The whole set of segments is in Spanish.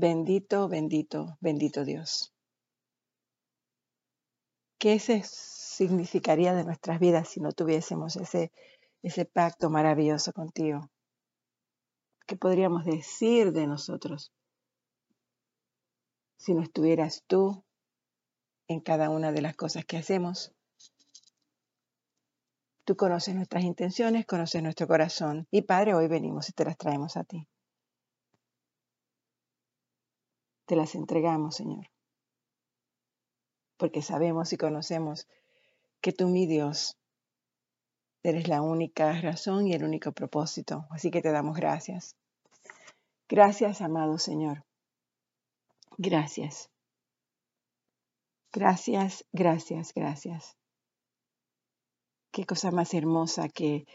Bendito, bendito, bendito Dios. ¿Qué significaría de nuestras vidas si no tuviésemos ese, ese pacto maravilloso contigo? ¿Qué podríamos decir de nosotros si no estuvieras tú en cada una de las cosas que hacemos? Tú conoces nuestras intenciones, conoces nuestro corazón. Y Padre, hoy venimos y te las traemos a ti. Te las entregamos, Señor. Porque sabemos y conocemos que tú, mi Dios, eres la única razón y el único propósito. Así que te damos gracias. Gracias, amado Señor. Gracias. Gracias, gracias, gracias. Qué cosa más hermosa que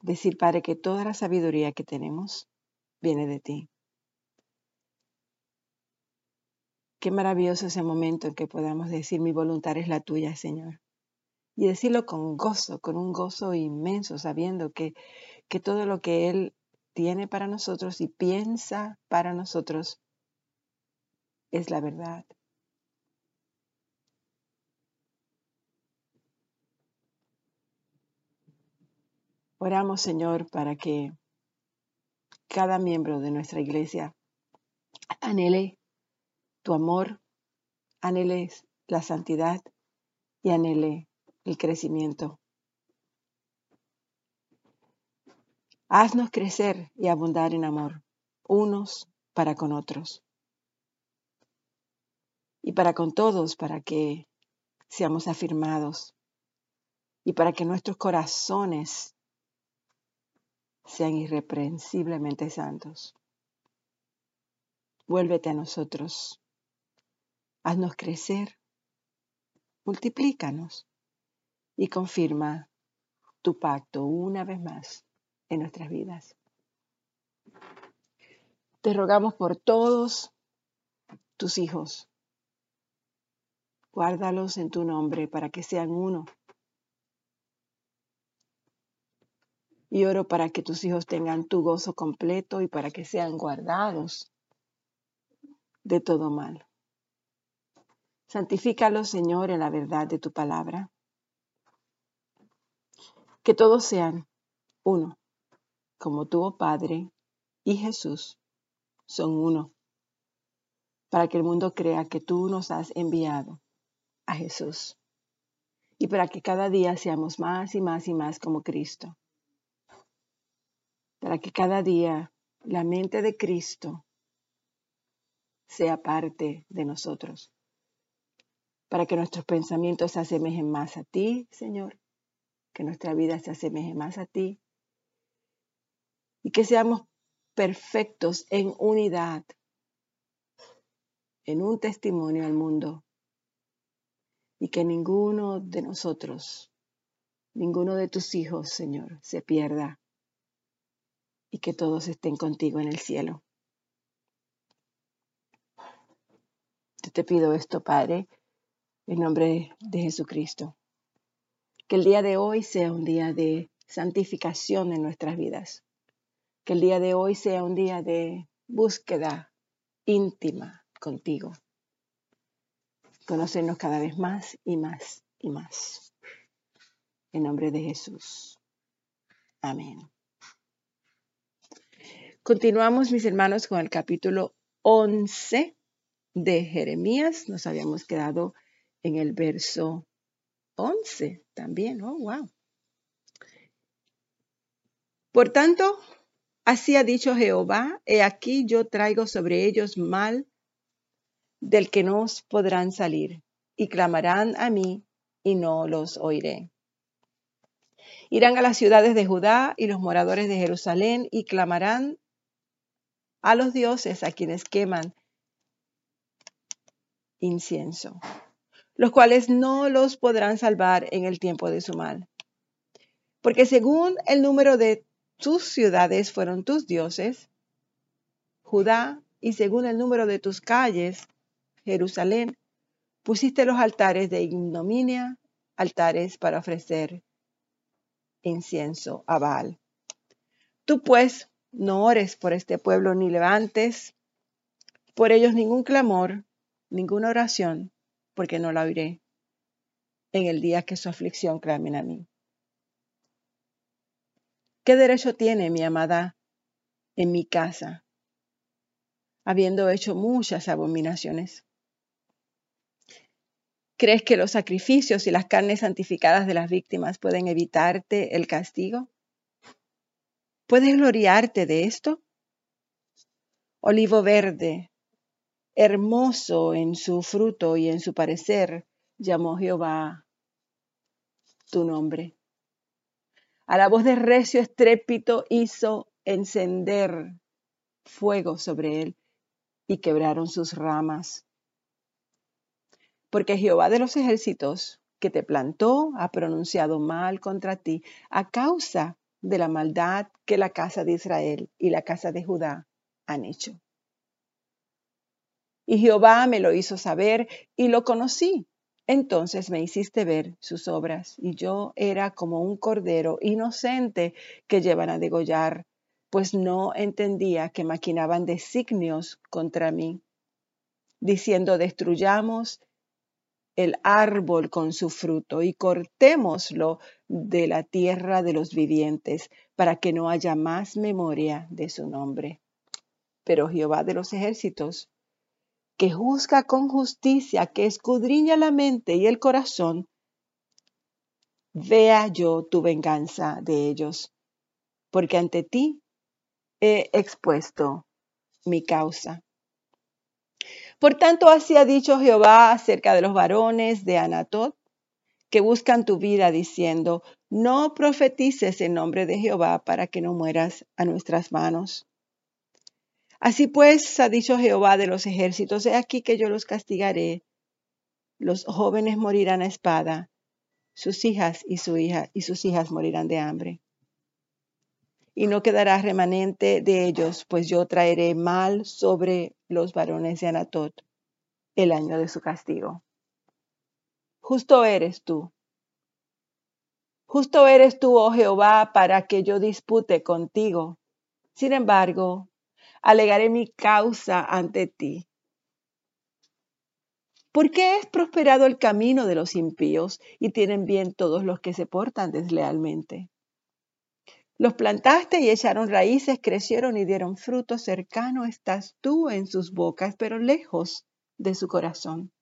decir, Padre, que toda la sabiduría que tenemos viene de ti. Qué maravilloso ese momento en que podamos decir, mi voluntad es la tuya, Señor. Y decirlo con gozo, con un gozo inmenso, sabiendo que, que todo lo que Él tiene para nosotros y piensa para nosotros es la verdad. Oramos, Señor, para que cada miembro de nuestra iglesia anhele tu amor, anhele la santidad y anhele el crecimiento. Haznos crecer y abundar en amor, unos para con otros. Y para con todos, para que seamos afirmados y para que nuestros corazones sean irreprensiblemente santos. Vuélvete a nosotros, haznos crecer, multiplícanos y confirma tu pacto una vez más en nuestras vidas. Te rogamos por todos tus hijos. Guárdalos en tu nombre para que sean uno Y oro para que tus hijos tengan tu gozo completo y para que sean guardados de todo mal. Santifícalos, Señor, en la verdad de tu palabra. Que todos sean uno, como tu oh Padre y Jesús son uno, para que el mundo crea que tú nos has enviado a Jesús y para que cada día seamos más y más y más como Cristo para que cada día la mente de Cristo sea parte de nosotros, para que nuestros pensamientos se asemejen más a ti, Señor, que nuestra vida se asemeje más a ti. Y que seamos perfectos en unidad, en un testimonio al mundo. Y que ninguno de nosotros, ninguno de tus hijos, Señor, se pierda. Y que todos estén contigo en el cielo. Yo te pido esto, Padre, en nombre de Jesucristo. Que el día de hoy sea un día de santificación en nuestras vidas. Que el día de hoy sea un día de búsqueda íntima contigo. Conocernos cada vez más y más y más. En nombre de Jesús. Amén. Continuamos, mis hermanos, con el capítulo 11 de Jeremías. Nos habíamos quedado en el verso 11 también. Oh, wow. Por tanto, así ha dicho Jehová, he aquí yo traigo sobre ellos mal del que no podrán salir, y clamarán a mí, y no los oiré. Irán a las ciudades de Judá y los moradores de Jerusalén, y clamarán a los dioses a quienes queman incienso, los cuales no los podrán salvar en el tiempo de su mal. Porque según el número de tus ciudades fueron tus dioses, Judá, y según el número de tus calles, Jerusalén, pusiste los altares de ignominia, altares para ofrecer incienso a Baal. Tú pues no ores por este pueblo ni levantes Por ellos ningún clamor, ninguna oración, porque no la oiré en el día que su aflicción clamen a mí. ¿Qué derecho tiene mi amada en mi casa, habiendo hecho muchas abominaciones? ¿Crees que los sacrificios y las carnes santificadas de las víctimas pueden evitarte el castigo? ¿Puedes gloriarte de esto? Olivo verde, hermoso en su fruto y en su parecer, llamó Jehová tu nombre. A la voz de recio estrépito hizo encender fuego sobre él y quebraron sus ramas porque Jehová de los ejércitos que te plantó ha pronunciado mal contra ti a causa de la maldad que la casa de Israel y la casa de Judá han hecho. Y Jehová me lo hizo saber y lo conocí. Entonces me hiciste ver sus obras, y yo era como un cordero inocente que llevan a degollar, pues no entendía que maquinaban designios contra mí, diciendo destruyamos el árbol con su fruto y cortémoslo de la tierra de los vivientes, para que no haya más memoria de su nombre. Pero Jehová de los ejércitos, que juzga con justicia, que escudriña la mente y el corazón, vea yo tu venganza de ellos, porque ante ti he expuesto mi causa. Por tanto, así ha dicho Jehová acerca de los varones de Anatot, que buscan tu vida, diciendo, no profetices en nombre de Jehová para que no mueras a nuestras manos. Así pues, ha dicho Jehová de los ejércitos, he aquí que yo los castigaré. Los jóvenes morirán a espada, sus hijas y, su hija, y sus hijas morirán de hambre. Y no quedará remanente de ellos, pues yo traeré mal sobre los varones de Anatot el año de su castigo. Justo eres tú. Justo eres tú, oh Jehová, para que yo dispute contigo. Sin embargo, alegaré mi causa ante ti. ¿Por qué es prosperado el camino de los impíos y tienen bien todos los que se portan deslealmente? Los plantaste y echaron raíces, crecieron y dieron fruto. Cercano estás tú en sus bocas, pero lejos de su corazón.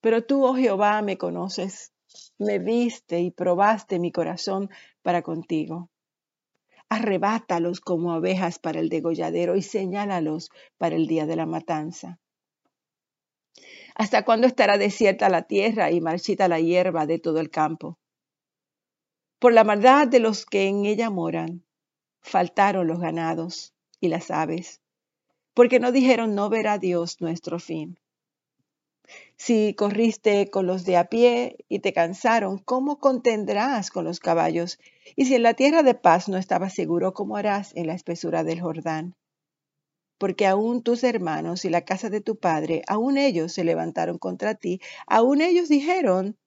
Pero tú, oh Jehová, me conoces, me viste y probaste mi corazón para contigo. Arrebátalos como abejas para el degolladero y señálalos para el día de la matanza. ¿Hasta cuándo estará desierta la tierra y marchita la hierba de todo el campo? Por la maldad de los que en ella moran, faltaron los ganados y las aves, porque no dijeron no verá Dios nuestro fin. Si corriste con los de a pie y te cansaron, ¿cómo contendrás con los caballos? Y si en la tierra de paz no estabas seguro, ¿cómo harás en la espesura del Jordán? Porque aún tus hermanos y la casa de tu padre, aún ellos se levantaron contra ti, aún ellos dijeron,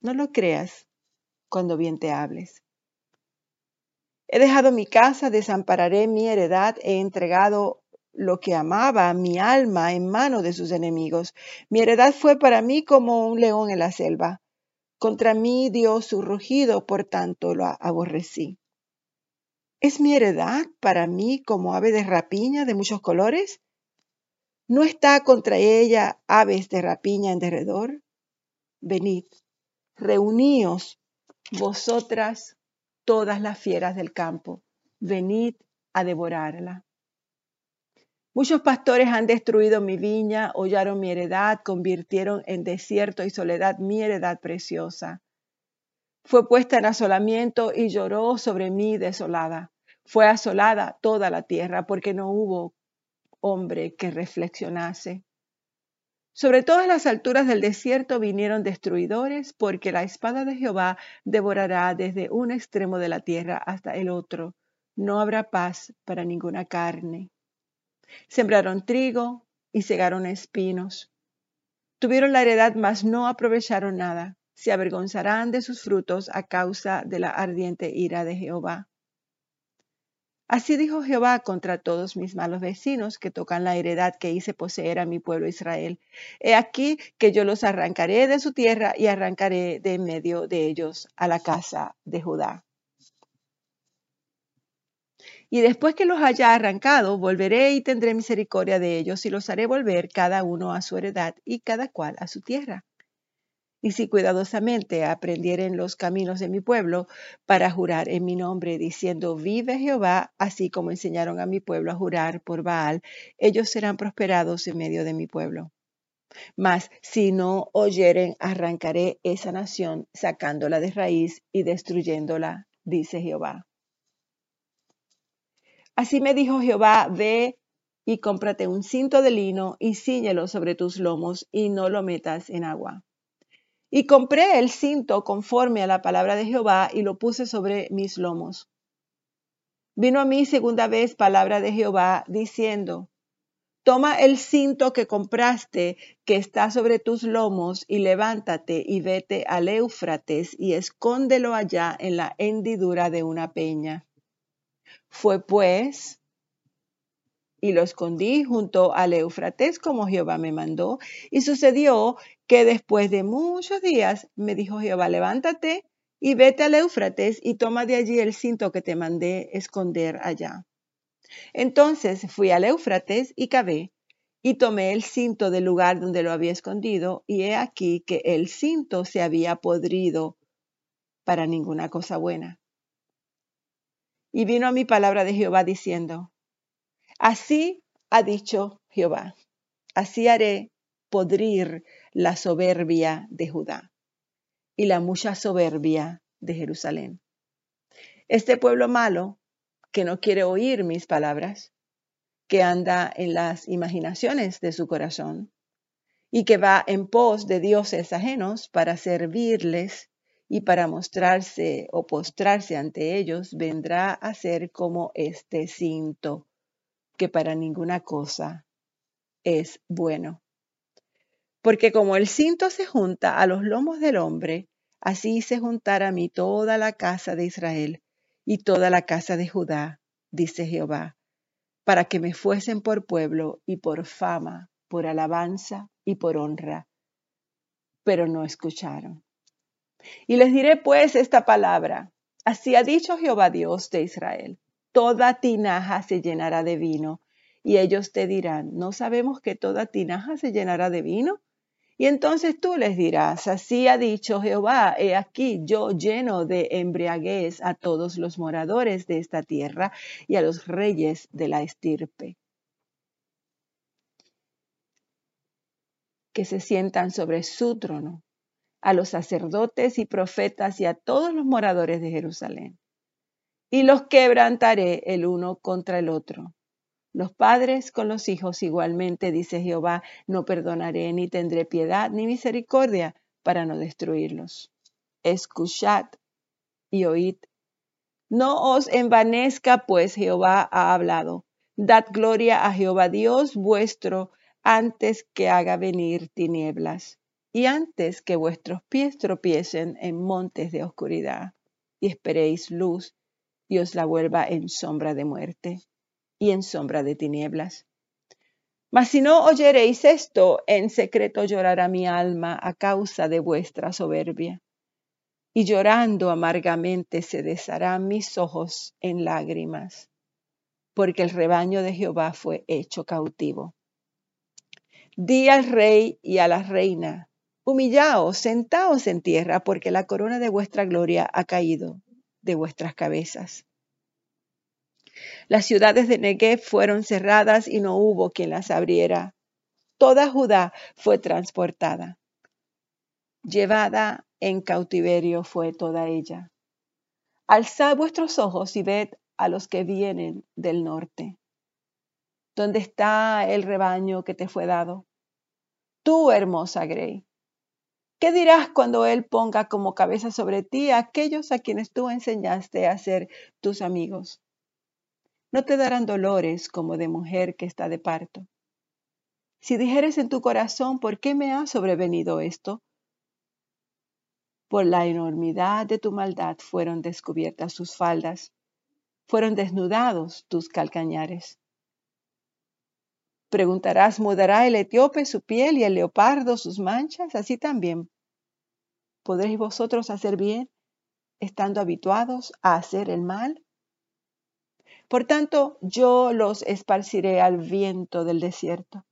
no lo creas cuando bien te hables. He dejado mi casa, desampararé mi heredad, he entregado lo que amaba mi alma en mano de sus enemigos. Mi heredad fue para mí como un león en la selva. Contra mí dio su rugido, por tanto lo aborrecí. ¿Es mi heredad para mí como ave de rapiña de muchos colores? ¿No está contra ella aves de rapiña en derredor? Venid, Reuníos vosotras todas las fieras del campo, venid a devorarla. Muchos pastores han destruido mi viña, hollaron mi heredad, convirtieron en desierto y soledad mi heredad preciosa. Fue puesta en asolamiento y lloró sobre mí desolada. Fue asolada toda la tierra porque no hubo hombre que reflexionase. Sobre todas las alturas del desierto vinieron destruidores, porque la espada de Jehová devorará desde un extremo de la tierra hasta el otro. No habrá paz para ninguna carne. Sembraron trigo y cegaron espinos. Tuvieron la heredad, mas no aprovecharon nada. Se avergonzarán de sus frutos a causa de la ardiente ira de Jehová. Así dijo Jehová contra todos mis malos vecinos que tocan la heredad que hice poseer a mi pueblo Israel. He aquí que yo los arrancaré de su tierra y arrancaré de en medio de ellos a la casa de Judá. Y después que los haya arrancado, volveré y tendré misericordia de ellos y los haré volver cada uno a su heredad y cada cual a su tierra y si cuidadosamente aprendieren los caminos de mi pueblo para jurar en mi nombre, diciendo, vive Jehová, así como enseñaron a mi pueblo a jurar por Baal, ellos serán prosperados en medio de mi pueblo. Mas si no oyeren, arrancaré esa nación, sacándola de raíz y destruyéndola, dice Jehová. Así me dijo Jehová, ve y cómprate un cinto de lino y ciñelo sobre tus lomos y no lo metas en agua y compré el cinto conforme a la palabra de Jehová y lo puse sobre mis lomos. Vino a mí segunda vez palabra de Jehová diciendo, Toma el cinto que compraste que está sobre tus lomos y levántate y vete al Éufrates y escóndelo allá en la hendidura de una peña. Fue pues y lo escondí junto al Éufrates como Jehová me mandó. Y sucedió que después de muchos días me dijo Jehová, levántate y vete al Éufrates y toma de allí el cinto que te mandé esconder allá. Entonces fui al Éufrates y cavé y tomé el cinto del lugar donde lo había escondido y he aquí que el cinto se había podrido para ninguna cosa buena. Y vino a mi palabra de Jehová diciendo, Así ha dicho Jehová, así haré podrir la soberbia de Judá y la mucha soberbia de Jerusalén. Este pueblo malo, que no quiere oír mis palabras, que anda en las imaginaciones de su corazón y que va en pos de dioses ajenos para servirles y para mostrarse o postrarse ante ellos, vendrá a ser como este cinto que para ninguna cosa es bueno. Porque como el cinto se junta a los lomos del hombre, así se juntará a mí toda la casa de Israel y toda la casa de Judá, dice Jehová, para que me fuesen por pueblo y por fama, por alabanza y por honra. Pero no escucharon. Y les diré pues esta palabra. Así ha dicho Jehová Dios de Israel toda tinaja se llenará de vino. Y ellos te dirán, ¿no sabemos que toda tinaja se llenará de vino? Y entonces tú les dirás, así ha dicho Jehová, he aquí yo lleno de embriaguez a todos los moradores de esta tierra y a los reyes de la estirpe. que se sientan sobre su trono, a los sacerdotes y profetas y a todos los moradores de Jerusalén y los quebrantaré el uno contra el otro. Los padres con los hijos igualmente, dice Jehová, no perdonaré ni tendré piedad ni misericordia para no destruirlos. Escuchad y oíd. No os envanezca, pues Jehová ha hablado. Dad gloria a Jehová Dios vuestro antes que haga venir tinieblas y antes que vuestros pies tropiecen en montes de oscuridad y esperéis luz y os la vuelva en sombra de muerte y en sombra de tinieblas. Mas si no oyereis esto, en secreto llorará mi alma a causa de vuestra soberbia, y llorando amargamente se desharán mis ojos en lágrimas, porque el rebaño de Jehová fue hecho cautivo. Di al rey y a la reina, humillaos, sentaos en tierra, porque la corona de vuestra gloria ha caído de vuestras cabezas. Las ciudades de Negev fueron cerradas y no hubo quien las abriera. Toda Judá fue transportada. Llevada en cautiverio fue toda ella. Alzad vuestros ojos y ved a los que vienen del norte. ¿Dónde está el rebaño que te fue dado? Tú, hermosa Grey, ¿Qué dirás cuando Él ponga como cabeza sobre ti a aquellos a quienes tú enseñaste a ser tus amigos? No te darán dolores como de mujer que está de parto. Si dijeres en tu corazón, ¿por qué me ha sobrevenido esto? Por la enormidad de tu maldad fueron descubiertas sus faldas, fueron desnudados tus calcañares. Preguntarás, ¿mudará el etíope su piel y el leopardo sus manchas? Así también podréis vosotros hacer bien, estando habituados a hacer el mal. Por tanto, yo los esparciré al viento del desierto,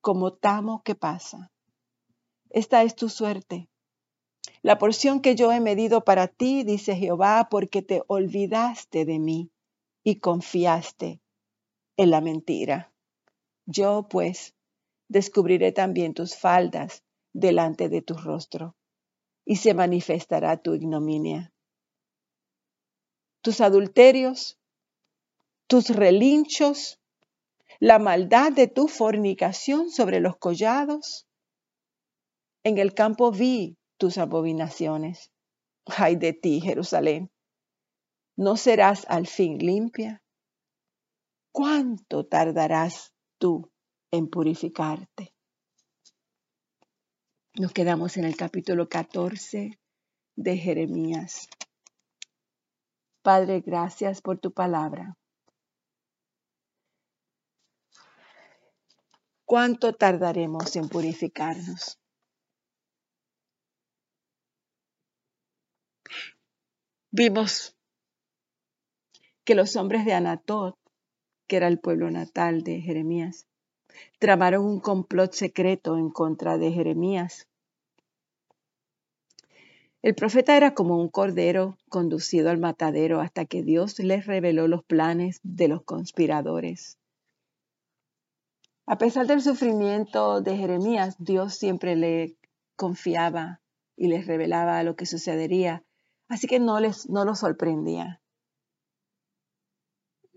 como tamo que pasa. Esta es tu suerte. La porción que yo he medido para ti, dice Jehová, porque te olvidaste de mí y confiaste en la mentira. Yo, pues, descubriré también tus faldas delante de tu rostro, y se manifestará tu ignominia. Tus adulterios, tus relinchos, la maldad de tu fornicación sobre los collados. En el campo vi tus abominaciones. Ay de ti, Jerusalén. ¿No serás al fin limpia? ¿Cuánto tardarás tú en purificarte. Nos quedamos en el capítulo 14 de Jeremías. Padre, gracias por tu palabra. ¿Cuánto tardaremos en purificarnos? Vimos que los hombres de Anatot que era el pueblo natal de Jeremías. Tramaron un complot secreto en contra de Jeremías. El profeta era como un cordero conducido al matadero hasta que Dios les reveló los planes de los conspiradores. A pesar del sufrimiento de Jeremías, Dios siempre le confiaba y les revelaba lo que sucedería, así que no les no lo sorprendía.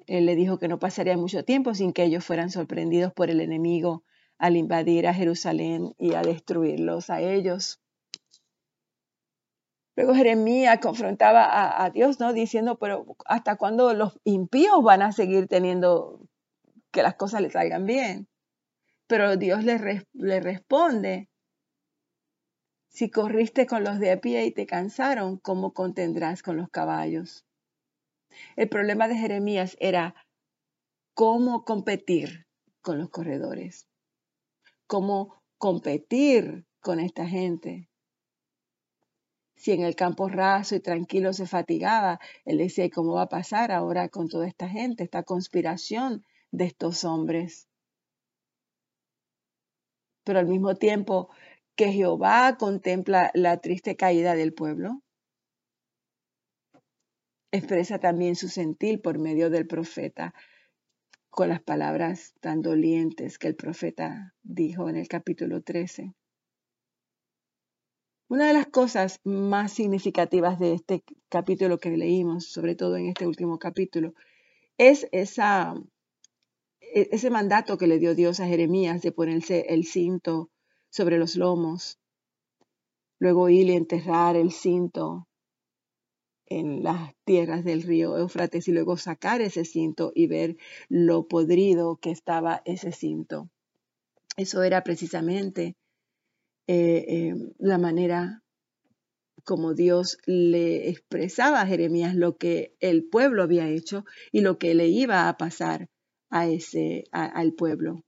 Él le dijo que no pasaría mucho tiempo sin que ellos fueran sorprendidos por el enemigo al invadir a Jerusalén y a destruirlos a ellos. Luego Jeremías confrontaba a, Dios, ¿no? Diciendo, pero ¿hasta cuándo los impíos van a seguir teniendo que las cosas les salgan bien? Pero Dios le, le responde, si corriste con los de a pie y te cansaron, ¿cómo contendrás con los caballos? El problema de Jeremías era cómo competir con los corredores, cómo competir con esta gente. Si en el campo raso y tranquilo se fatigaba, él decía, ¿cómo va a pasar ahora con toda esta gente, esta conspiración de estos hombres? Pero al mismo tiempo que Jehová contempla la triste caída del pueblo, expresa también su sentir por medio del profeta con las palabras tan dolientes que el profeta dijo en el capítulo 13. Una de las cosas más significativas de este capítulo que leímos, sobre todo en este último capítulo, es esa, e-, ese mandato que le dio Dios a Jeremías de ponerse el cinto sobre los lomos, luego ir y enterrar el cinto en las tierras del río Éufrates y luego sacar ese cinto y ver lo podrido que estaba ese cinto. Eso era precisamente eh, eh, la manera como Dios le expresaba a Jeremías lo que el pueblo había hecho y lo que le iba a pasar a ese, al pueblo.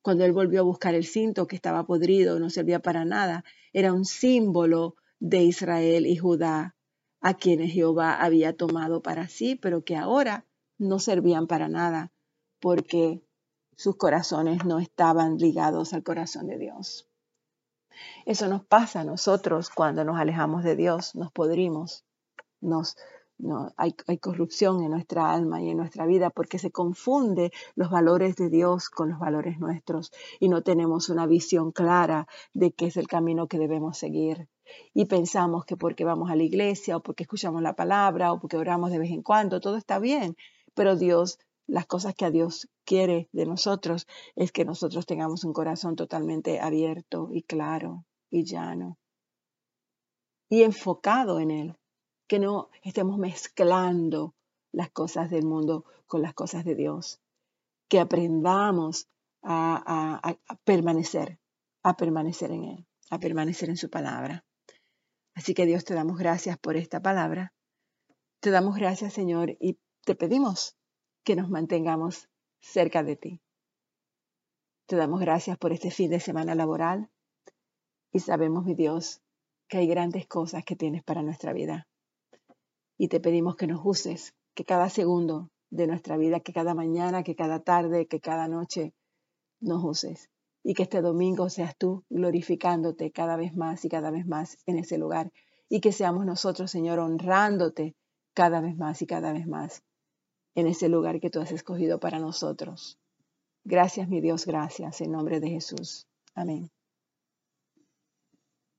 Cuando él volvió a buscar el cinto que estaba podrido, no servía para nada, era un símbolo de Israel y Judá a quienes Jehová había tomado para sí, pero que ahora no servían para nada, porque sus corazones no estaban ligados al corazón de Dios. Eso nos pasa a nosotros cuando nos alejamos de Dios, nos podrimos, nos, no, hay, hay, corrupción en nuestra alma y en nuestra vida porque se confunde los valores de Dios con los valores nuestros y no tenemos una visión clara de qué es el camino que debemos seguir. Y pensamos que porque vamos a la iglesia o porque escuchamos la palabra o porque oramos de vez en cuando, todo está bien, pero Dios, las cosas que a Dios quiere de nosotros es que nosotros tengamos un corazón totalmente abierto y claro y llano y enfocado en Él, que no estemos mezclando las cosas del mundo con las cosas de Dios, que aprendamos a, a permanecer, a permanecer en Él, a permanecer en su palabra. Así que Dios te damos gracias por esta palabra. Te damos gracias, Señor, y te pedimos que nos mantengamos cerca de ti. Te damos gracias por este fin de semana laboral y sabemos, mi Dios, que hay grandes cosas que tienes para nuestra vida. Y te pedimos que nos uses, que cada segundo de nuestra vida, que cada mañana, que cada tarde, que cada noche nos uses. Y que este domingo seas tú glorificándote cada vez más y cada vez más en ese lugar. Y que seamos nosotros, Señor, honrándote cada vez más y cada vez más en ese lugar que tú has escogido para nosotros. Gracias, mi Dios, gracias, en nombre de Jesús. Amén.